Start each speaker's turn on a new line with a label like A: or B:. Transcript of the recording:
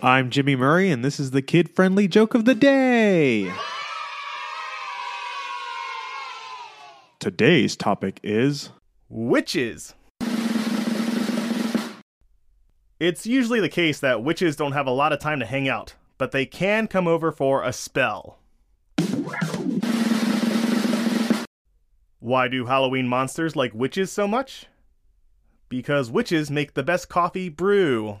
A: I'm Jimmy Murray, and this is the kid friendly joke of the day. Today's topic is
B: Witches. It's usually the case that witches don't have a lot of time to hang out, but they can come over for a spell. Why do Halloween monsters like witches so much? Because witches make the best coffee brew.